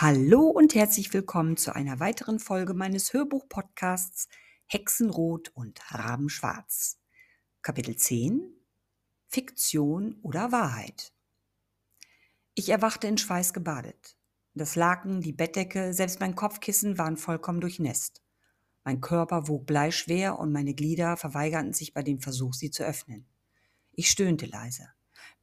Hallo und herzlich willkommen zu einer weiteren Folge meines Hörbuch-Podcasts Hexenrot und Rabenschwarz. Kapitel 10 Fiktion oder Wahrheit. Ich erwachte in Schweiß gebadet. Das Laken, die Bettdecke, selbst mein Kopfkissen waren vollkommen durchnässt. Mein Körper wog bleischwer und meine Glieder verweigerten sich bei dem Versuch, sie zu öffnen. Ich stöhnte leise.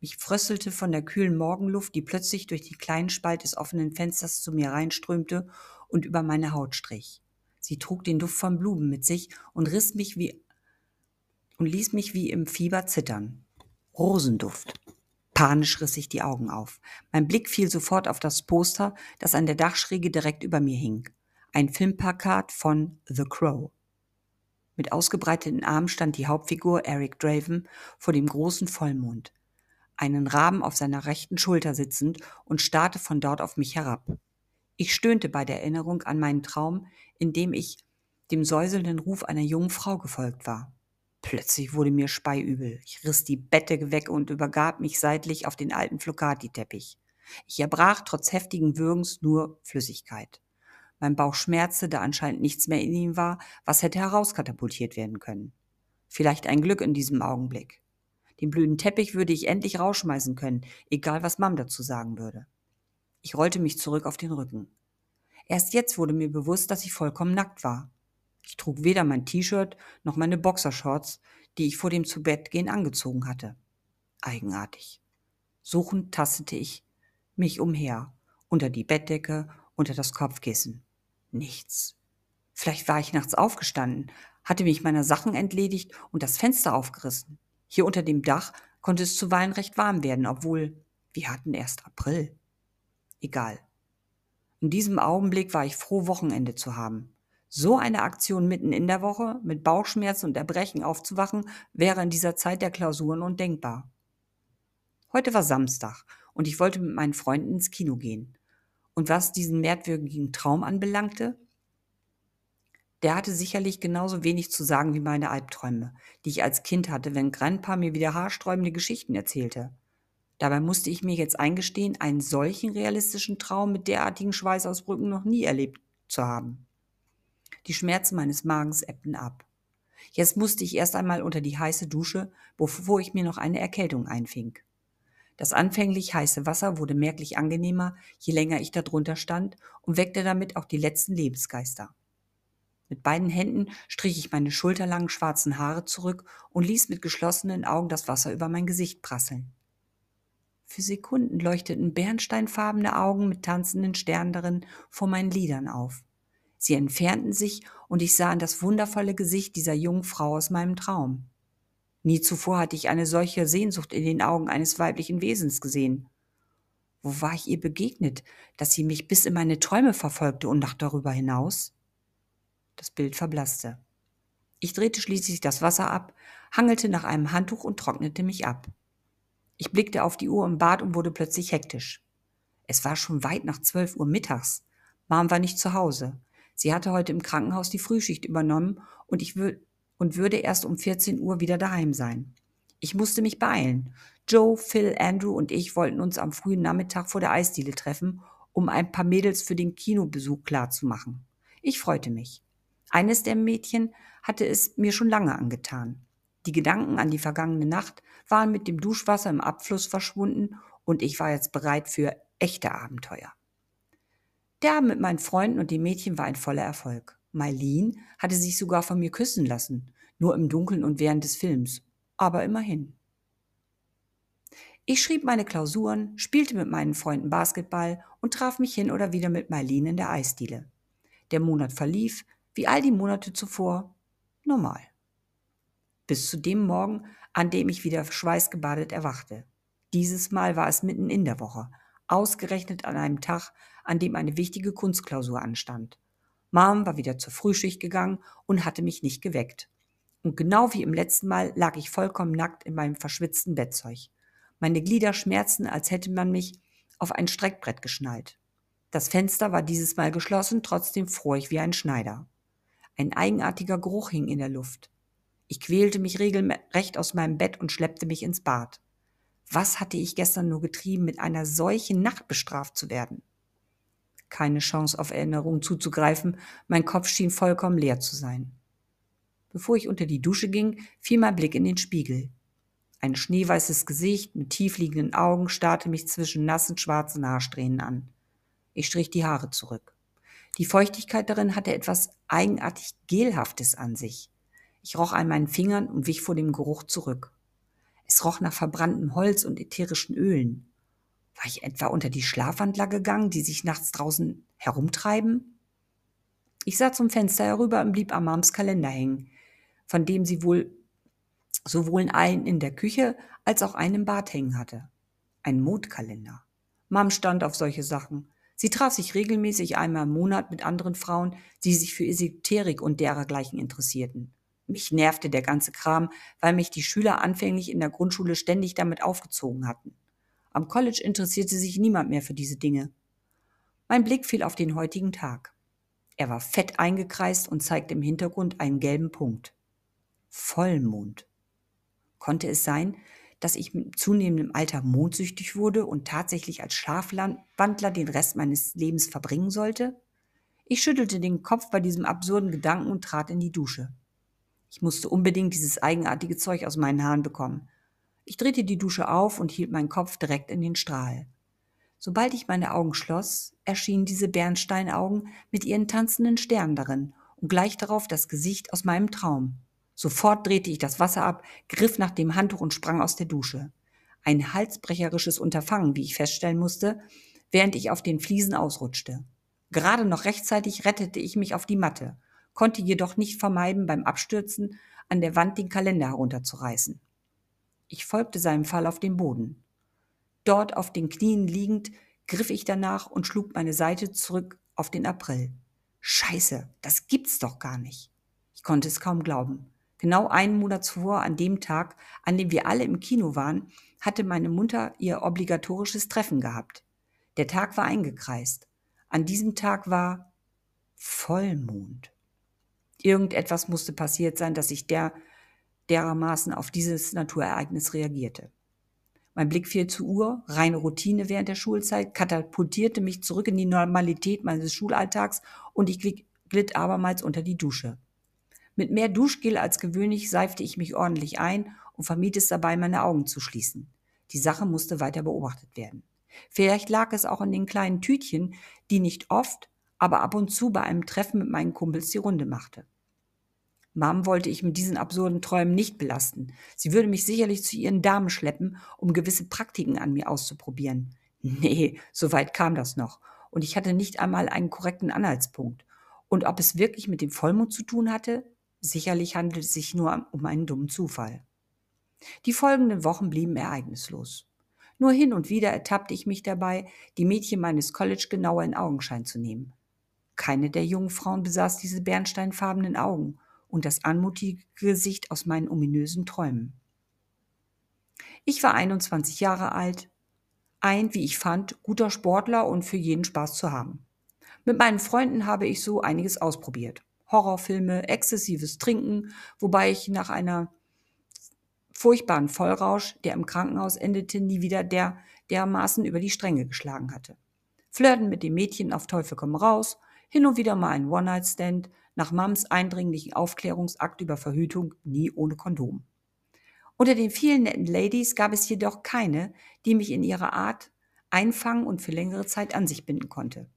Mich frösselte von der kühlen Morgenluft, die plötzlich durch die kleinen Spalt des offenen Fensters zu mir reinströmte und über meine Haut strich. Sie trug den Duft von Blumen mit sich und riss mich wie und ließ mich wie im Fieber zittern. Rosenduft. Panisch riss ich die Augen auf. Mein Blick fiel sofort auf das Poster, das an der Dachschräge direkt über mir hing. Ein Filmplakat von The Crow. Mit ausgebreiteten Armen stand die Hauptfigur Eric Draven vor dem großen Vollmond einen Raben auf seiner rechten Schulter sitzend und starrte von dort auf mich herab. Ich stöhnte bei der Erinnerung an meinen Traum, in dem ich dem säuselnden Ruf einer jungen Frau gefolgt war. Plötzlich wurde mir speiübel. Ich riss die Bettdecke weg und übergab mich seitlich auf den alten Flocati-Teppich. Ich erbrach trotz heftigen Würgens nur Flüssigkeit. Mein Bauch schmerzte, da anscheinend nichts mehr in ihm war, was hätte herauskatapultiert werden können. Vielleicht ein Glück in diesem Augenblick. Den blöden Teppich würde ich endlich rausschmeißen können, egal was Mom dazu sagen würde. Ich rollte mich zurück auf den Rücken. Erst jetzt wurde mir bewusst, dass ich vollkommen nackt war. Ich trug weder mein T-Shirt noch meine Boxershorts, die ich vor dem Zubettgehen angezogen hatte. Eigenartig. Suchend tastete ich mich umher, unter die Bettdecke, unter das Kopfkissen. Nichts. Vielleicht war ich nachts aufgestanden, hatte mich meiner Sachen entledigt und das Fenster aufgerissen. Hier unter dem Dach konnte es zuweilen recht warm werden, obwohl wir hatten erst April. Egal. In diesem Augenblick war ich froh, Wochenende zu haben. So eine Aktion mitten in der Woche mit Bauchschmerzen und Erbrechen aufzuwachen, wäre in dieser Zeit der Klausuren undenkbar. Heute war Samstag und ich wollte mit meinen Freunden ins Kino gehen. Und was diesen merkwürdigen Traum anbelangte, der hatte sicherlich genauso wenig zu sagen wie meine Albträume, die ich als Kind hatte, wenn Grandpa mir wieder haarsträubende Geschichten erzählte. Dabei musste ich mir jetzt eingestehen, einen solchen realistischen Traum mit derartigen Schweißausbrücken noch nie erlebt zu haben. Die Schmerzen meines Magens ebbten ab. Jetzt musste ich erst einmal unter die heiße Dusche, bevor ich mir noch eine Erkältung einfing. Das anfänglich heiße Wasser wurde merklich angenehmer, je länger ich darunter stand und weckte damit auch die letzten Lebensgeister. Mit beiden Händen strich ich meine schulterlangen schwarzen Haare zurück und ließ mit geschlossenen Augen das Wasser über mein Gesicht prasseln. Für Sekunden leuchteten bernsteinfarbene Augen mit tanzenden Sternen darin vor meinen Lidern auf. Sie entfernten sich und ich sah in das wundervolle Gesicht dieser jungen Frau aus meinem Traum. Nie zuvor hatte ich eine solche Sehnsucht in den Augen eines weiblichen Wesens gesehen. Wo war ich ihr begegnet, dass sie mich bis in meine Träume verfolgte und noch darüber hinaus? Das Bild verblasste. Ich drehte schließlich das Wasser ab, hangelte nach einem Handtuch und trocknete mich ab. Ich blickte auf die Uhr im Bad und wurde plötzlich hektisch. Es war schon weit nach zwölf Uhr mittags. Mom war nicht zu Hause. Sie hatte heute im Krankenhaus die Frühschicht übernommen und ich wür und würde erst um 14 Uhr wieder daheim sein. Ich musste mich beeilen. Joe, Phil, Andrew und ich wollten uns am frühen Nachmittag vor der Eisdiele treffen, um ein paar Mädels für den Kinobesuch klarzumachen. Ich freute mich. Eines der Mädchen hatte es mir schon lange angetan. Die Gedanken an die vergangene Nacht waren mit dem Duschwasser im Abfluss verschwunden und ich war jetzt bereit für echte Abenteuer. Der Abend mit meinen Freunden und den Mädchen war ein voller Erfolg. Mailin hatte sich sogar von mir küssen lassen, nur im Dunkeln und während des Films, aber immerhin. Ich schrieb meine Klausuren, spielte mit meinen Freunden Basketball und traf mich hin oder wieder mit Mailin in der Eisdiele. Der Monat verlief, wie all die Monate zuvor, normal. Bis zu dem Morgen, an dem ich wieder schweißgebadet erwachte. Dieses Mal war es mitten in der Woche, ausgerechnet an einem Tag, an dem eine wichtige Kunstklausur anstand. Mom war wieder zur Frühschicht gegangen und hatte mich nicht geweckt. Und genau wie im letzten Mal lag ich vollkommen nackt in meinem verschwitzten Bettzeug. Meine Glieder schmerzten, als hätte man mich auf ein Streckbrett geschnallt. Das Fenster war dieses Mal geschlossen, trotzdem fror ich wie ein Schneider. Ein eigenartiger Geruch hing in der Luft. Ich quälte mich regelrecht aus meinem Bett und schleppte mich ins Bad. Was hatte ich gestern nur getrieben, mit einer solchen Nacht bestraft zu werden? Keine Chance auf Erinnerungen zuzugreifen, mein Kopf schien vollkommen leer zu sein. Bevor ich unter die Dusche ging, fiel mein Blick in den Spiegel. Ein schneeweißes Gesicht mit tiefliegenden Augen starrte mich zwischen nassen schwarzen Haarsträhnen an. Ich strich die Haare zurück. Die Feuchtigkeit darin hatte etwas eigenartig Gelhaftes an sich. Ich roch an meinen Fingern und wich vor dem Geruch zurück. Es roch nach verbranntem Holz und ätherischen Ölen. War ich etwa unter die Schlafwandler gegangen, die sich nachts draußen herumtreiben? Ich sah zum Fenster herüber und blieb am Mams Kalender hängen, von dem sie wohl sowohl einen in der Küche als auch einen im Bad hängen hatte. Ein Mondkalender. Mom stand auf solche Sachen. Sie traf sich regelmäßig einmal im Monat mit anderen Frauen, die sich für Esoterik und derergleichen interessierten. Mich nervte der ganze Kram, weil mich die Schüler anfänglich in der Grundschule ständig damit aufgezogen hatten. Am College interessierte sich niemand mehr für diese Dinge. Mein Blick fiel auf den heutigen Tag. Er war fett eingekreist und zeigte im Hintergrund einen gelben Punkt. Vollmond. Konnte es sein, dass ich mit zunehmendem Alter mondsüchtig wurde und tatsächlich als Schlafwandler den Rest meines Lebens verbringen sollte? Ich schüttelte den Kopf bei diesem absurden Gedanken und trat in die Dusche. Ich musste unbedingt dieses eigenartige Zeug aus meinen Haaren bekommen. Ich drehte die Dusche auf und hielt meinen Kopf direkt in den Strahl. Sobald ich meine Augen schloss, erschienen diese Bernsteinaugen mit ihren tanzenden Sternen darin und gleich darauf das Gesicht aus meinem Traum. Sofort drehte ich das Wasser ab, griff nach dem Handtuch und sprang aus der Dusche. Ein halsbrecherisches Unterfangen, wie ich feststellen musste, während ich auf den Fliesen ausrutschte. Gerade noch rechtzeitig rettete ich mich auf die Matte, konnte jedoch nicht vermeiden, beim Abstürzen an der Wand den Kalender herunterzureißen. Ich folgte seinem Fall auf den Boden. Dort auf den Knien liegend griff ich danach und schlug meine Seite zurück auf den April. Scheiße, das gibt's doch gar nicht. Ich konnte es kaum glauben. Genau einen Monat zuvor, an dem Tag, an dem wir alle im Kino waren, hatte meine Mutter ihr obligatorisches Treffen gehabt. Der Tag war eingekreist. An diesem Tag war Vollmond. Irgendetwas musste passiert sein, dass ich der, dermaßen auf dieses Naturereignis reagierte. Mein Blick fiel zur Uhr, reine Routine während der Schulzeit, katapultierte mich zurück in die Normalität meines Schulalltags und ich glitt abermals unter die Dusche. Mit mehr Duschgel als gewöhnlich seifte ich mich ordentlich ein und vermied es dabei, meine Augen zu schließen. Die Sache musste weiter beobachtet werden. Vielleicht lag es auch in den kleinen Tütchen, die nicht oft, aber ab und zu bei einem Treffen mit meinen Kumpels die Runde machte. Mom wollte ich mit diesen absurden Träumen nicht belasten. Sie würde mich sicherlich zu ihren Damen schleppen, um gewisse Praktiken an mir auszuprobieren. Nee, so weit kam das noch. Und ich hatte nicht einmal einen korrekten Anhaltspunkt. Und ob es wirklich mit dem Vollmond zu tun hatte, Sicherlich handelt es sich nur um einen dummen Zufall. Die folgenden Wochen blieben ereignislos. Nur hin und wieder ertappte ich mich dabei, die Mädchen meines College genauer in Augenschein zu nehmen. Keine der jungen Frauen besaß diese bernsteinfarbenen Augen und das anmutige Gesicht aus meinen ominösen Träumen. Ich war 21 Jahre alt, ein, wie ich fand, guter Sportler und für jeden Spaß zu haben. Mit meinen Freunden habe ich so einiges ausprobiert. Horrorfilme, exzessives Trinken, wobei ich nach einer furchtbaren Vollrausch, der im Krankenhaus endete, nie wieder der dermaßen über die Stränge geschlagen hatte. Flirten mit dem Mädchen auf Teufel komm raus, hin und wieder mal ein One-Night-Stand, nach Mams eindringlichen Aufklärungsakt über Verhütung, nie ohne Kondom. Unter den vielen netten Ladies gab es jedoch keine, die mich in ihrer Art einfangen und für längere Zeit an sich binden konnte.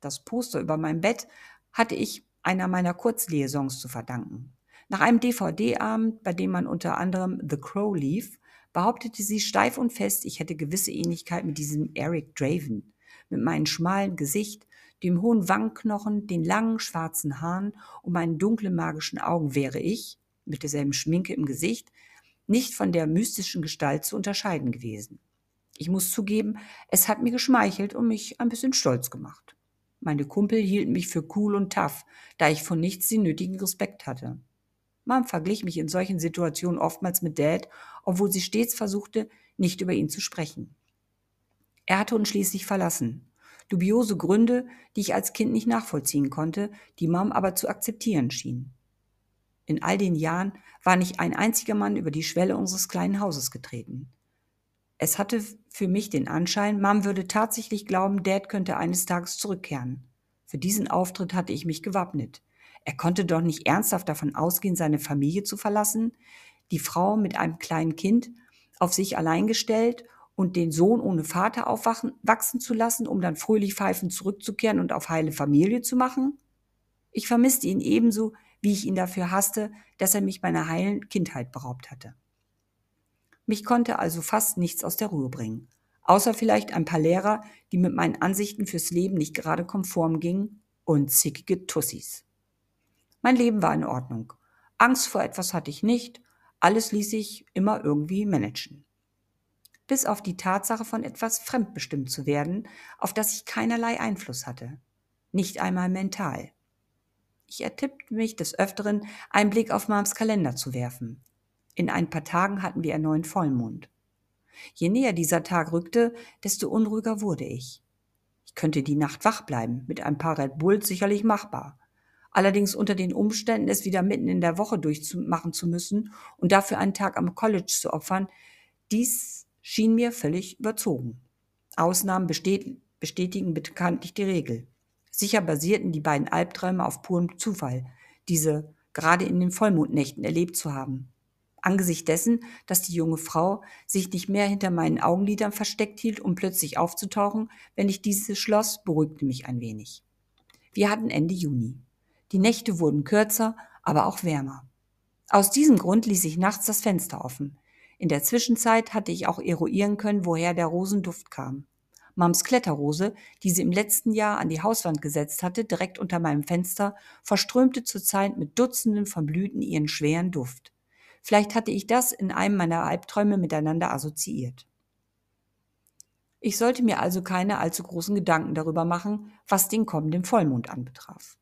Das Poster über meinem Bett hatte ich einer meiner Kurzliaisons zu verdanken. Nach einem DVD-Abend, bei dem man unter anderem The Crow lief, behauptete sie steif und fest, ich hätte gewisse Ähnlichkeit mit diesem Eric Draven. Mit meinem schmalen Gesicht, dem hohen Wangenknochen, den langen schwarzen Haaren und meinen dunklen magischen Augen wäre ich, mit derselben Schminke im Gesicht, nicht von der mystischen Gestalt zu unterscheiden gewesen. Ich muss zugeben, es hat mir geschmeichelt und mich ein bisschen stolz gemacht. Meine Kumpel hielten mich für cool und tough, da ich von nichts den nötigen Respekt hatte. Mom verglich mich in solchen Situationen oftmals mit Dad, obwohl sie stets versuchte, nicht über ihn zu sprechen. Er hatte uns schließlich verlassen. Dubiose Gründe, die ich als Kind nicht nachvollziehen konnte, die Mom aber zu akzeptieren schien. In all den Jahren war nicht ein einziger Mann über die Schwelle unseres kleinen Hauses getreten. Es hatte für mich den Anschein, Mom würde tatsächlich glauben, Dad könnte eines Tages zurückkehren. Für diesen Auftritt hatte ich mich gewappnet. Er konnte doch nicht ernsthaft davon ausgehen, seine Familie zu verlassen, die Frau mit einem kleinen Kind auf sich allein gestellt und den Sohn ohne Vater aufwachsen zu lassen, um dann fröhlich pfeifend zurückzukehren und auf heile Familie zu machen? Ich vermisste ihn ebenso, wie ich ihn dafür hasste, dass er mich meiner heilen Kindheit beraubt hatte. Mich konnte also fast nichts aus der Ruhe bringen, außer vielleicht ein paar Lehrer, die mit meinen Ansichten fürs Leben nicht gerade konform gingen, und zickige Tussis. Mein Leben war in Ordnung. Angst vor etwas hatte ich nicht, alles ließ sich immer irgendwie managen. Bis auf die Tatsache von etwas fremdbestimmt zu werden, auf das ich keinerlei Einfluss hatte. Nicht einmal mental. Ich ertippte mich des Öfteren, einen Blick auf Mams Kalender zu werfen. In ein paar Tagen hatten wir erneut Vollmond. Je näher dieser Tag rückte, desto unruhiger wurde ich. Ich könnte die Nacht wach bleiben, mit ein paar Red Bulls sicherlich machbar. Allerdings unter den Umständen, es wieder mitten in der Woche durchmachen zu müssen und dafür einen Tag am College zu opfern, dies schien mir völlig überzogen. Ausnahmen bestätigen bekanntlich die Regel. Sicher basierten die beiden Albträume auf purem Zufall, diese gerade in den Vollmondnächten erlebt zu haben. Angesichts dessen, dass die junge Frau sich nicht mehr hinter meinen Augenlidern versteckt hielt, um plötzlich aufzutauchen, wenn ich diese schloss, beruhigte mich ein wenig. Wir hatten Ende Juni. Die Nächte wurden kürzer, aber auch wärmer. Aus diesem Grund ließ ich nachts das Fenster offen. In der Zwischenzeit hatte ich auch eruieren können, woher der Rosenduft kam. Mams Kletterrose, die sie im letzten Jahr an die Hauswand gesetzt hatte, direkt unter meinem Fenster, verströmte zurzeit mit Dutzenden von Blüten ihren schweren Duft. Vielleicht hatte ich das in einem meiner Albträume miteinander assoziiert. Ich sollte mir also keine allzu großen Gedanken darüber machen, was den kommenden Vollmond anbetraf.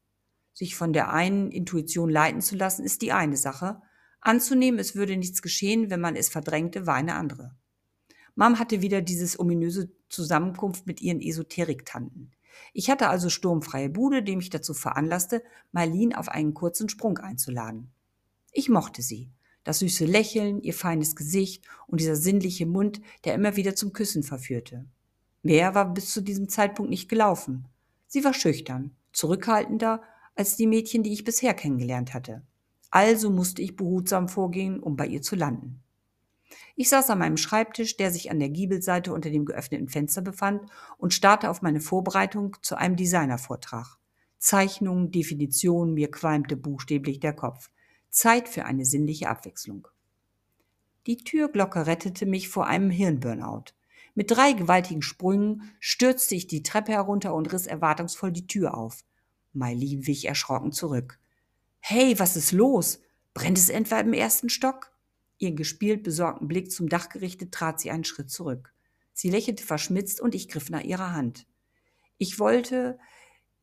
Sich von der einen Intuition leiten zu lassen, ist die eine Sache. Anzunehmen, es würde nichts geschehen, wenn man es verdrängte, war eine andere. Mom hatte wieder dieses ominöse Zusammenkunft mit ihren Esoterik-Tanten. Ich hatte also sturmfreie Bude, die mich dazu veranlasste, Marlene auf einen kurzen Sprung einzuladen. Ich mochte sie. Das süße Lächeln, ihr feines Gesicht und dieser sinnliche Mund, der immer wieder zum Küssen verführte. Mehr war bis zu diesem Zeitpunkt nicht gelaufen. Sie war schüchtern, zurückhaltender als die Mädchen, die ich bisher kennengelernt hatte. Also musste ich behutsam vorgehen, um bei ihr zu landen. Ich saß an meinem Schreibtisch, der sich an der Giebelseite unter dem geöffneten Fenster befand, und starrte auf meine Vorbereitung zu einem Designervortrag. Zeichnungen, Definitionen, mir qualmte buchstäblich der Kopf. Zeit für eine sinnliche Abwechslung. Die Türglocke rettete mich vor einem Hirnburnout. Mit drei gewaltigen Sprüngen stürzte ich die Treppe herunter und riss erwartungsvoll die Tür auf. Mailin wich erschrocken zurück. Hey, was ist los? Brennt es etwa im ersten Stock? Ihren gespielt besorgten Blick zum Dach gerichtet, trat sie einen Schritt zurück. Sie lächelte verschmitzt und ich griff nach ihrer Hand. Ich wollte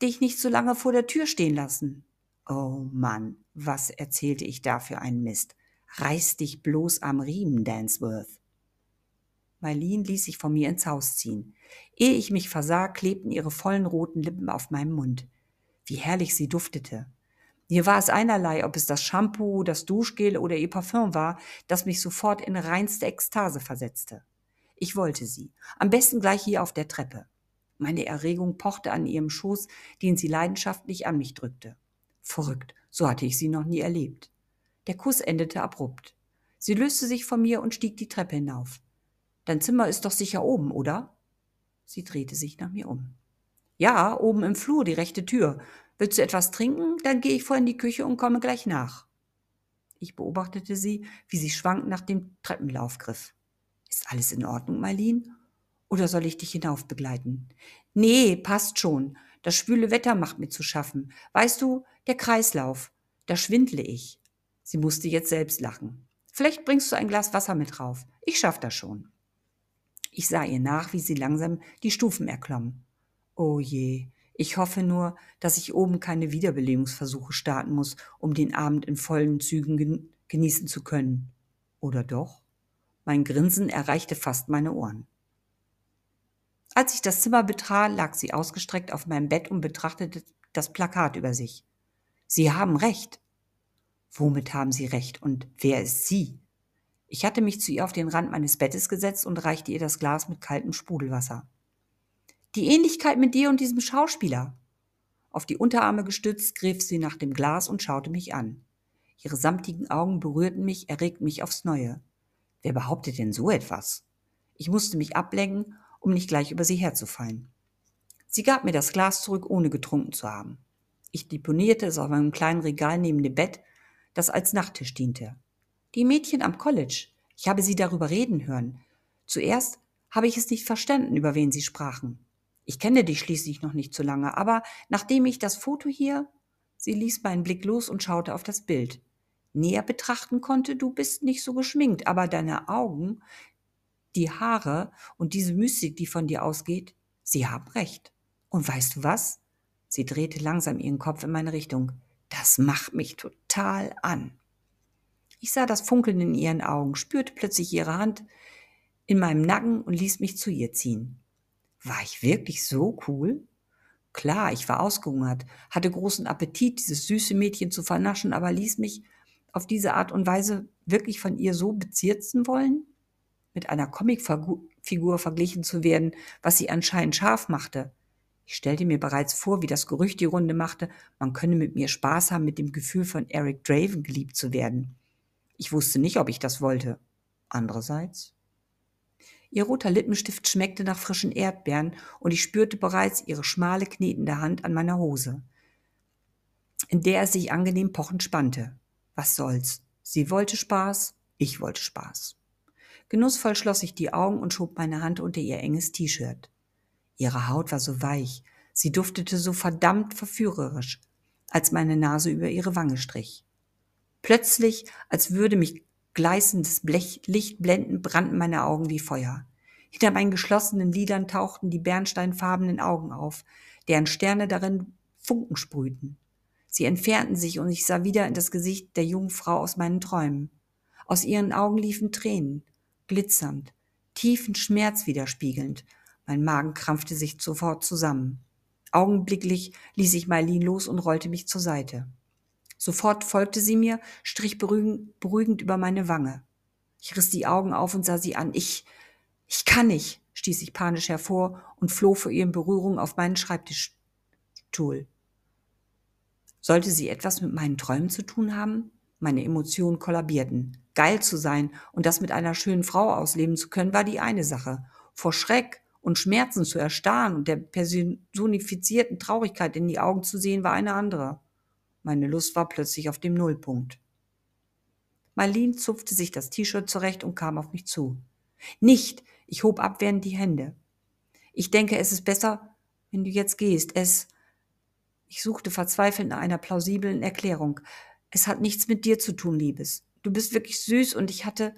dich nicht so lange vor der Tür stehen lassen. Oh Mann, was erzählte ich da für einen Mist? Reiß dich bloß am Riemen, Dansworth. Marlene ließ sich von mir ins Haus ziehen. Ehe ich mich versah, klebten ihre vollen roten Lippen auf meinem Mund. Wie herrlich sie duftete. Mir war es einerlei, ob es das Shampoo, das Duschgel oder ihr Parfüm war, das mich sofort in reinste Ekstase versetzte. Ich wollte sie, am besten gleich hier auf der Treppe. Meine Erregung pochte an ihrem Schoß, den sie leidenschaftlich an mich drückte. Verrückt, so hatte ich sie noch nie erlebt. Der Kuss endete abrupt. Sie löste sich von mir und stieg die Treppe hinauf. Dein Zimmer ist doch sicher oben, oder? Sie drehte sich nach mir um. Ja, oben im Flur, die rechte Tür. Willst du etwas trinken? Dann gehe ich vor in die Küche und komme gleich nach. Ich beobachtete sie, wie sie schwankend nach dem Treppenlauf griff. Ist alles in Ordnung, Marlene? Oder soll ich dich hinauf begleiten? Nee, passt schon. Das schwüle Wetter macht mir zu schaffen. Weißt du, der Kreislauf. Da schwindle ich. Sie musste jetzt selbst lachen. Vielleicht bringst du ein Glas Wasser mit rauf. Ich schaff das schon. Ich sah ihr nach, wie sie langsam die Stufen erklomm. Oh je, ich hoffe nur, dass ich oben keine Wiederbelebungsversuche starten muss, um den Abend in vollen Zügen genießen zu können. Oder doch? Mein Grinsen erreichte fast meine Ohren. Als ich das Zimmer betrat, lag sie ausgestreckt auf meinem Bett und betrachtete das Plakat über sich. Sie haben recht. Womit haben Sie recht und wer ist sie? Ich hatte mich zu ihr auf den Rand meines Bettes gesetzt und reichte ihr das Glas mit kaltem Sprudelwasser. Die Ähnlichkeit mit dir und diesem Schauspieler. Auf die Unterarme gestützt, griff sie nach dem Glas und schaute mich an. Ihre samtigen Augen berührten mich, erregten mich aufs Neue. Wer behauptet denn so etwas? Ich musste mich ablenken, um nicht gleich über sie herzufallen. Sie gab mir das Glas zurück, ohne getrunken zu haben. Ich deponierte es auf einem kleinen Regal neben dem Bett, das als Nachttisch diente. Die Mädchen am College. Ich habe sie darüber reden hören. Zuerst habe ich es nicht verstanden, über wen sie sprachen. Ich kenne dich schließlich noch nicht so lange, aber nachdem ich das Foto hier. Sie ließ meinen Blick los und schaute auf das Bild. Näher betrachten konnte, du bist nicht so geschminkt, aber deine Augen, die Haare und diese Mystik, die von dir ausgeht, sie haben recht. Und weißt du was? Sie drehte langsam ihren Kopf in meine Richtung. Das macht mich total an. Ich sah das Funkeln in ihren Augen, spürte plötzlich ihre Hand in meinem Nacken und ließ mich zu ihr ziehen. War ich wirklich so cool? Klar, ich war ausgehungert, hatte großen Appetit, dieses süße Mädchen zu vernaschen, aber ließ mich auf diese Art und Weise wirklich von ihr so bezirzen wollen? Mit einer Comicfigur verglichen zu werden, was sie anscheinend scharf machte. Ich stellte mir bereits vor, wie das Gerücht die Runde machte, man könne mit mir Spaß haben, mit dem Gefühl von Eric Draven geliebt zu werden. Ich wusste nicht, ob ich das wollte. Andererseits. Ihr roter Lippenstift schmeckte nach frischen Erdbeeren und ich spürte bereits ihre schmale, knetende Hand an meiner Hose, in der es sich angenehm pochend spannte. Was soll's? Sie wollte Spaß, ich wollte Spaß. Genussvoll schloss ich die Augen und schob meine Hand unter ihr enges T-Shirt. Ihre Haut war so weich, sie duftete so verdammt verführerisch, als meine Nase über ihre Wange strich. Plötzlich, als würde mich gleißendes Blechlicht blenden, brannten meine Augen wie Feuer. Hinter meinen geschlossenen Lidern tauchten die bernsteinfarbenen Augen auf, deren Sterne darin Funken sprühten. Sie entfernten sich und ich sah wieder in das Gesicht der jungen Frau aus meinen Träumen. Aus ihren Augen liefen Tränen, glitzernd, tiefen Schmerz widerspiegelnd. Mein Magen krampfte sich sofort zusammen. Augenblicklich ließ ich Marlene los und rollte mich zur Seite. Sofort folgte sie mir, strich beruhigend, über meine Wange. Ich riss die Augen auf und sah sie an. Ich, ich kann nicht, stieß ich panisch hervor und floh vor ihren Berührungen auf meinen Schreibtischstuhl. Sollte sie etwas mit meinen Träumen zu tun haben? Meine Emotionen kollabierten. Geil zu sein und das mit einer schönen Frau ausleben zu können, war die eine Sache. Vor Schreck und Schmerzen zu erstarren und der personifizierten Traurigkeit in die Augen zu sehen, war eine andere. Meine Lust war plötzlich auf dem Nullpunkt. Marlene zupfte sich das T-Shirt zurecht und kam auf mich zu. Nicht! Ich hob abwehrend die Hände. Ich denke, es ist besser, wenn du jetzt gehst. Es. Ich suchte verzweifelt nach einer plausiblen Erklärung. Es hat nichts mit dir zu tun, Liebes. Du bist wirklich süß und ich hatte.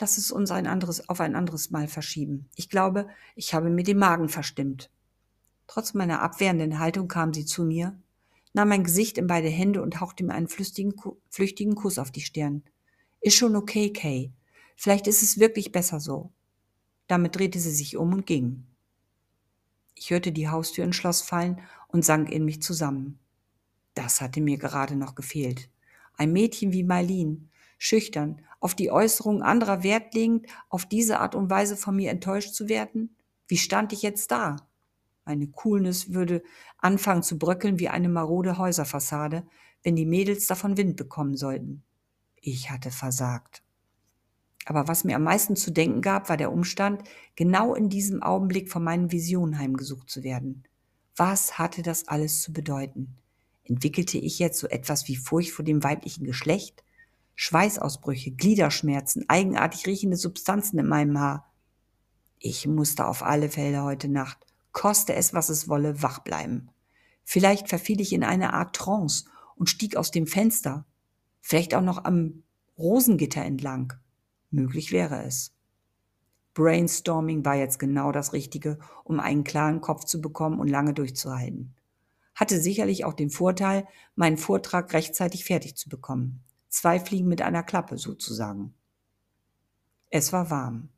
Lass es uns ein anderes, auf ein anderes Mal verschieben. Ich glaube, ich habe mir den Magen verstimmt. Trotz meiner abwehrenden Haltung kam sie zu mir, nahm mein Gesicht in beide Hände und hauchte mir einen flüchtigen, flüchtigen Kuss auf die Stirn. Ist schon okay, Kay. Vielleicht ist es wirklich besser so. Damit drehte sie sich um und ging. Ich hörte die Haustür ins Schloss fallen und sank in mich zusammen. Das hatte mir gerade noch gefehlt. Ein Mädchen wie Marlene, schüchtern, auf die Äußerungen anderer Wert legend, auf diese Art und Weise von mir enttäuscht zu werden? Wie stand ich jetzt da? Meine Coolness würde anfangen zu bröckeln wie eine marode Häuserfassade, wenn die Mädels davon Wind bekommen sollten. Ich hatte versagt. Aber was mir am meisten zu denken gab, war der Umstand, genau in diesem Augenblick von meinen Visionen heimgesucht zu werden. Was hatte das alles zu bedeuten? Entwickelte ich jetzt so etwas wie Furcht vor dem weiblichen Geschlecht? Schweißausbrüche, Gliederschmerzen, eigenartig riechende Substanzen in meinem Haar. Ich musste auf alle Fälle heute Nacht koste es, was es wolle, wach bleiben. Vielleicht verfiel ich in eine Art Trance und stieg aus dem Fenster, vielleicht auch noch am Rosengitter entlang. Möglich wäre es. Brainstorming war jetzt genau das Richtige, um einen klaren Kopf zu bekommen und lange durchzuhalten. Hatte sicherlich auch den Vorteil, meinen Vortrag rechtzeitig fertig zu bekommen. Zwei Fliegen mit einer Klappe sozusagen. Es war warm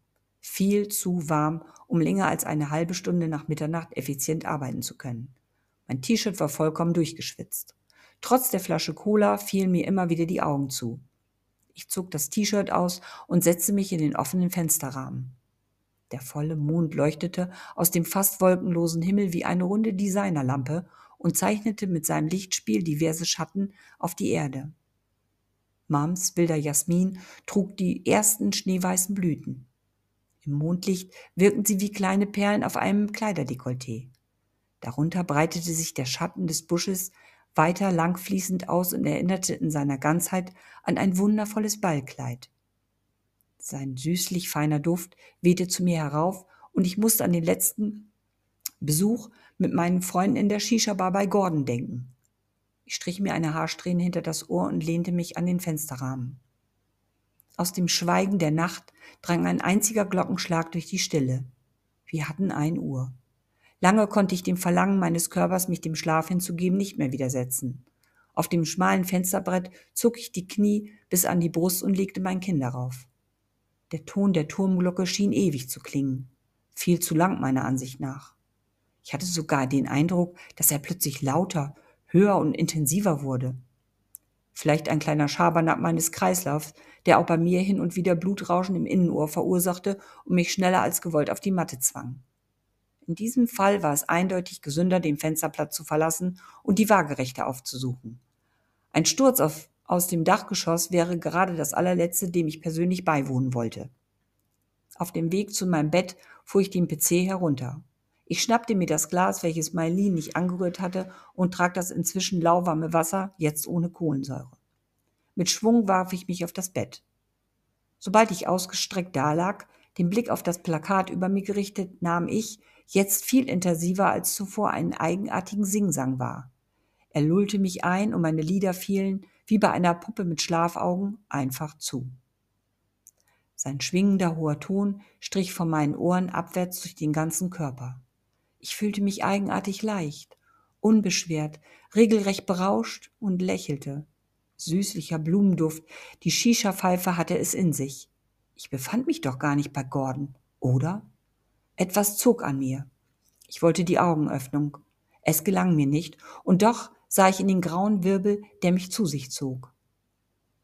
viel zu warm, um länger als eine halbe Stunde nach Mitternacht effizient arbeiten zu können. Mein T-Shirt war vollkommen durchgeschwitzt. Trotz der Flasche Cola fielen mir immer wieder die Augen zu. Ich zog das T-Shirt aus und setzte mich in den offenen Fensterrahmen. Der volle Mond leuchtete aus dem fast wolkenlosen Himmel wie eine runde Designerlampe und zeichnete mit seinem Lichtspiel diverse Schatten auf die Erde. Mams wilder Jasmin trug die ersten schneeweißen Blüten. Im Mondlicht wirkten sie wie kleine Perlen auf einem Kleiderdekolleté. Darunter breitete sich der Schatten des Busches weiter langfließend aus und erinnerte in seiner Ganzheit an ein wundervolles Ballkleid. Sein süßlich feiner Duft wehte zu mir herauf und ich musste an den letzten Besuch mit meinen Freunden in der Shisha-Bar bei Gordon denken. Ich strich mir eine Haarsträhne hinter das Ohr und lehnte mich an den Fensterrahmen. Aus dem Schweigen der Nacht drang ein einziger Glockenschlag durch die Stille. Wir hatten ein Uhr. Lange konnte ich dem Verlangen meines Körpers, mich dem Schlaf hinzugeben, nicht mehr widersetzen. Auf dem schmalen Fensterbrett zog ich die Knie bis an die Brust und legte mein Kinn darauf. Der Ton der Turmglocke schien ewig zu klingen. Viel zu lang meiner Ansicht nach. Ich hatte sogar den Eindruck, dass er plötzlich lauter, höher und intensiver wurde. Vielleicht ein kleiner Schabernack meines Kreislaufs, der auch bei mir hin und wieder Blutrauschen im Innenohr verursachte und mich schneller als gewollt auf die Matte zwang. In diesem Fall war es eindeutig gesünder, den Fensterplatz zu verlassen und die Waagerechte aufzusuchen. Ein Sturz auf aus dem Dachgeschoss wäre gerade das allerletzte, dem ich persönlich beiwohnen wollte. Auf dem Weg zu meinem Bett fuhr ich den PC herunter. Ich schnappte mir das Glas, welches Mailin nicht angerührt hatte, und trank das inzwischen lauwarme Wasser, jetzt ohne Kohlensäure. Mit Schwung warf ich mich auf das Bett. Sobald ich ausgestreckt dalag, den Blick auf das Plakat über mir gerichtet, nahm ich, jetzt viel intensiver als zuvor, einen eigenartigen Singsang wahr. Er lullte mich ein und meine Lieder fielen, wie bei einer Puppe mit Schlafaugen, einfach zu. Sein schwingender hoher Ton strich von meinen Ohren abwärts durch den ganzen Körper. Ich fühlte mich eigenartig leicht, unbeschwert, regelrecht berauscht und lächelte. Süßlicher Blumenduft, die Shisha-Pfeife hatte es in sich. Ich befand mich doch gar nicht bei Gordon, oder? Etwas zog an mir. Ich wollte die Augen öffnen. Es gelang mir nicht, und doch sah ich in den grauen Wirbel, der mich zu sich zog.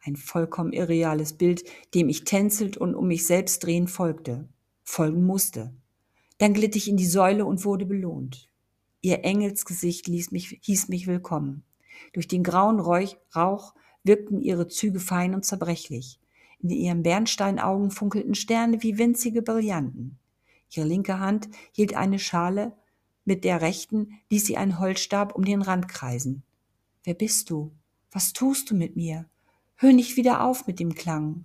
Ein vollkommen irreales Bild, dem ich tänzelt und um mich selbst drehend folgte, folgen musste. Dann glitt ich in die Säule und wurde belohnt. Ihr Engelsgesicht ließ mich, hieß mich willkommen. Durch den grauen Rauch wirkten ihre Züge fein und zerbrechlich. In ihren Bernsteinaugen funkelten Sterne wie winzige Brillanten. Ihre linke Hand hielt eine Schale, mit der rechten ließ sie einen Holzstab um den Rand kreisen. Wer bist du? Was tust du mit mir? Hör nicht wieder auf mit dem Klang.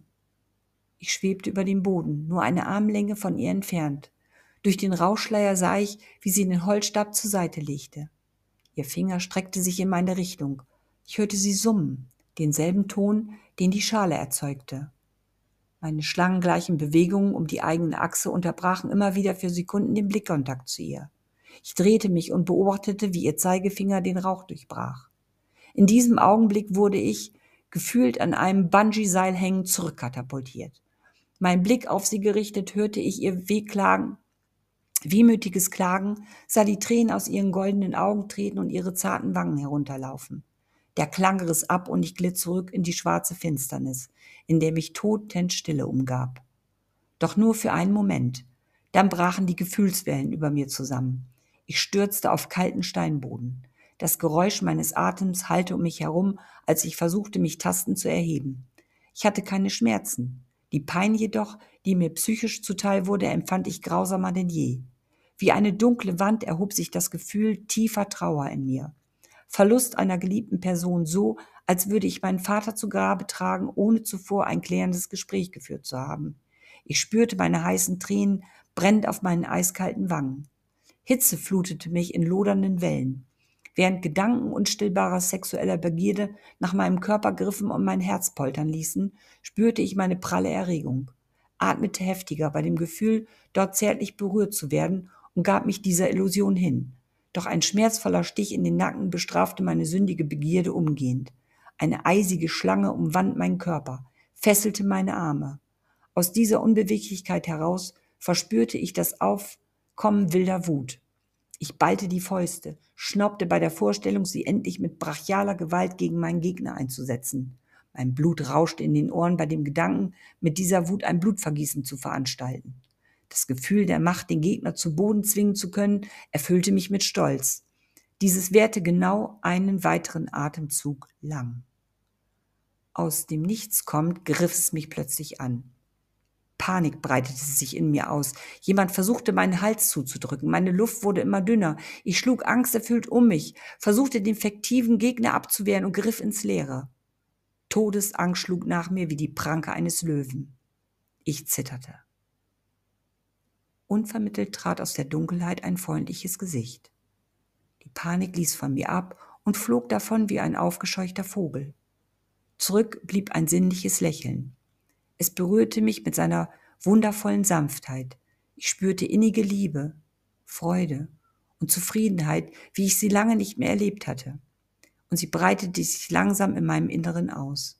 Ich schwebte über dem Boden, nur eine Armlänge von ihr entfernt. Durch den Rauschleier sah ich, wie sie den Holzstab zur Seite legte. Ihr Finger streckte sich in meine Richtung. Ich hörte sie summen, denselben Ton, den die Schale erzeugte. Meine schlangengleichen Bewegungen um die eigene Achse unterbrachen immer wieder für Sekunden den Blickkontakt zu ihr. Ich drehte mich und beobachtete, wie ihr Zeigefinger den Rauch durchbrach. In diesem Augenblick wurde ich, gefühlt an einem Bungee-Seil hängend, zurückkatapultiert. Mein Blick auf sie gerichtet, hörte ich ihr Wehklagen, wehmütiges Klagen, sah die Tränen aus ihren goldenen Augen treten und ihre zarten Wangen herunterlaufen. Der Klang riss ab und ich glitt zurück in die schwarze Finsternis, in der mich Todtenstille umgab. Doch nur für einen Moment. Dann brachen die Gefühlswellen über mir zusammen. Ich stürzte auf kalten Steinboden. Das Geräusch meines Atems hallte um mich herum, als ich versuchte, mich tastend zu erheben. Ich hatte keine Schmerzen. Die Pein jedoch, die mir psychisch zuteil wurde, empfand ich grausamer denn je. Wie eine dunkle Wand erhob sich das Gefühl tiefer Trauer in mir. Verlust einer geliebten Person so, als würde ich meinen Vater zu Grabe tragen, ohne zuvor ein klärendes Gespräch geführt zu haben. Ich spürte meine heißen Tränen brennend auf meinen eiskalten Wangen. Hitze flutete mich in lodernden Wellen. Während Gedanken unstillbarer sexueller Begierde nach meinem Körper griffen und mein Herz poltern ließen, spürte ich meine pralle Erregung, atmete heftiger bei dem Gefühl, dort zärtlich berührt zu werden und gab mich dieser Illusion hin. Doch ein schmerzvoller Stich in den Nacken bestrafte meine sündige Begierde umgehend. Eine eisige Schlange umwand meinen Körper, fesselte meine Arme. Aus dieser Unbeweglichkeit heraus verspürte ich das Auf Kommen wilder Wut. Ich ballte die Fäuste, schnaubte bei der Vorstellung, sie endlich mit brachialer Gewalt gegen meinen Gegner einzusetzen. Mein Blut rauschte in den Ohren bei dem Gedanken, mit dieser Wut ein Blutvergießen zu veranstalten. Das Gefühl der Macht, den Gegner zu Boden zwingen zu können, erfüllte mich mit Stolz. Dieses währte genau einen weiteren Atemzug lang. Aus dem Nichts kommt, griff es mich plötzlich an. Panik breitete sich in mir aus. Jemand versuchte, meinen Hals zuzudrücken. Meine Luft wurde immer dünner. Ich schlug angsterfüllt um mich, versuchte den fiktiven Gegner abzuwehren und griff ins Leere. Todesangst schlug nach mir wie die Pranke eines Löwen. Ich zitterte. Unvermittelt trat aus der Dunkelheit ein freundliches Gesicht. Die Panik ließ von mir ab und flog davon wie ein aufgescheuchter Vogel. Zurück blieb ein sinnliches Lächeln. Es berührte mich mit seiner wundervollen Sanftheit. Ich spürte innige Liebe, Freude und Zufriedenheit, wie ich sie lange nicht mehr erlebt hatte. Und sie breitete sich langsam in meinem Inneren aus.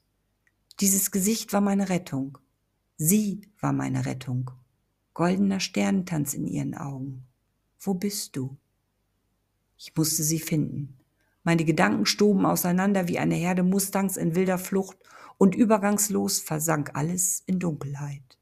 Dieses Gesicht war meine Rettung. Sie war meine Rettung. Goldener Sternentanz in ihren Augen. Wo bist du? Ich musste sie finden. Meine Gedanken stoben auseinander wie eine Herde Mustangs in wilder Flucht und übergangslos versank alles in Dunkelheit.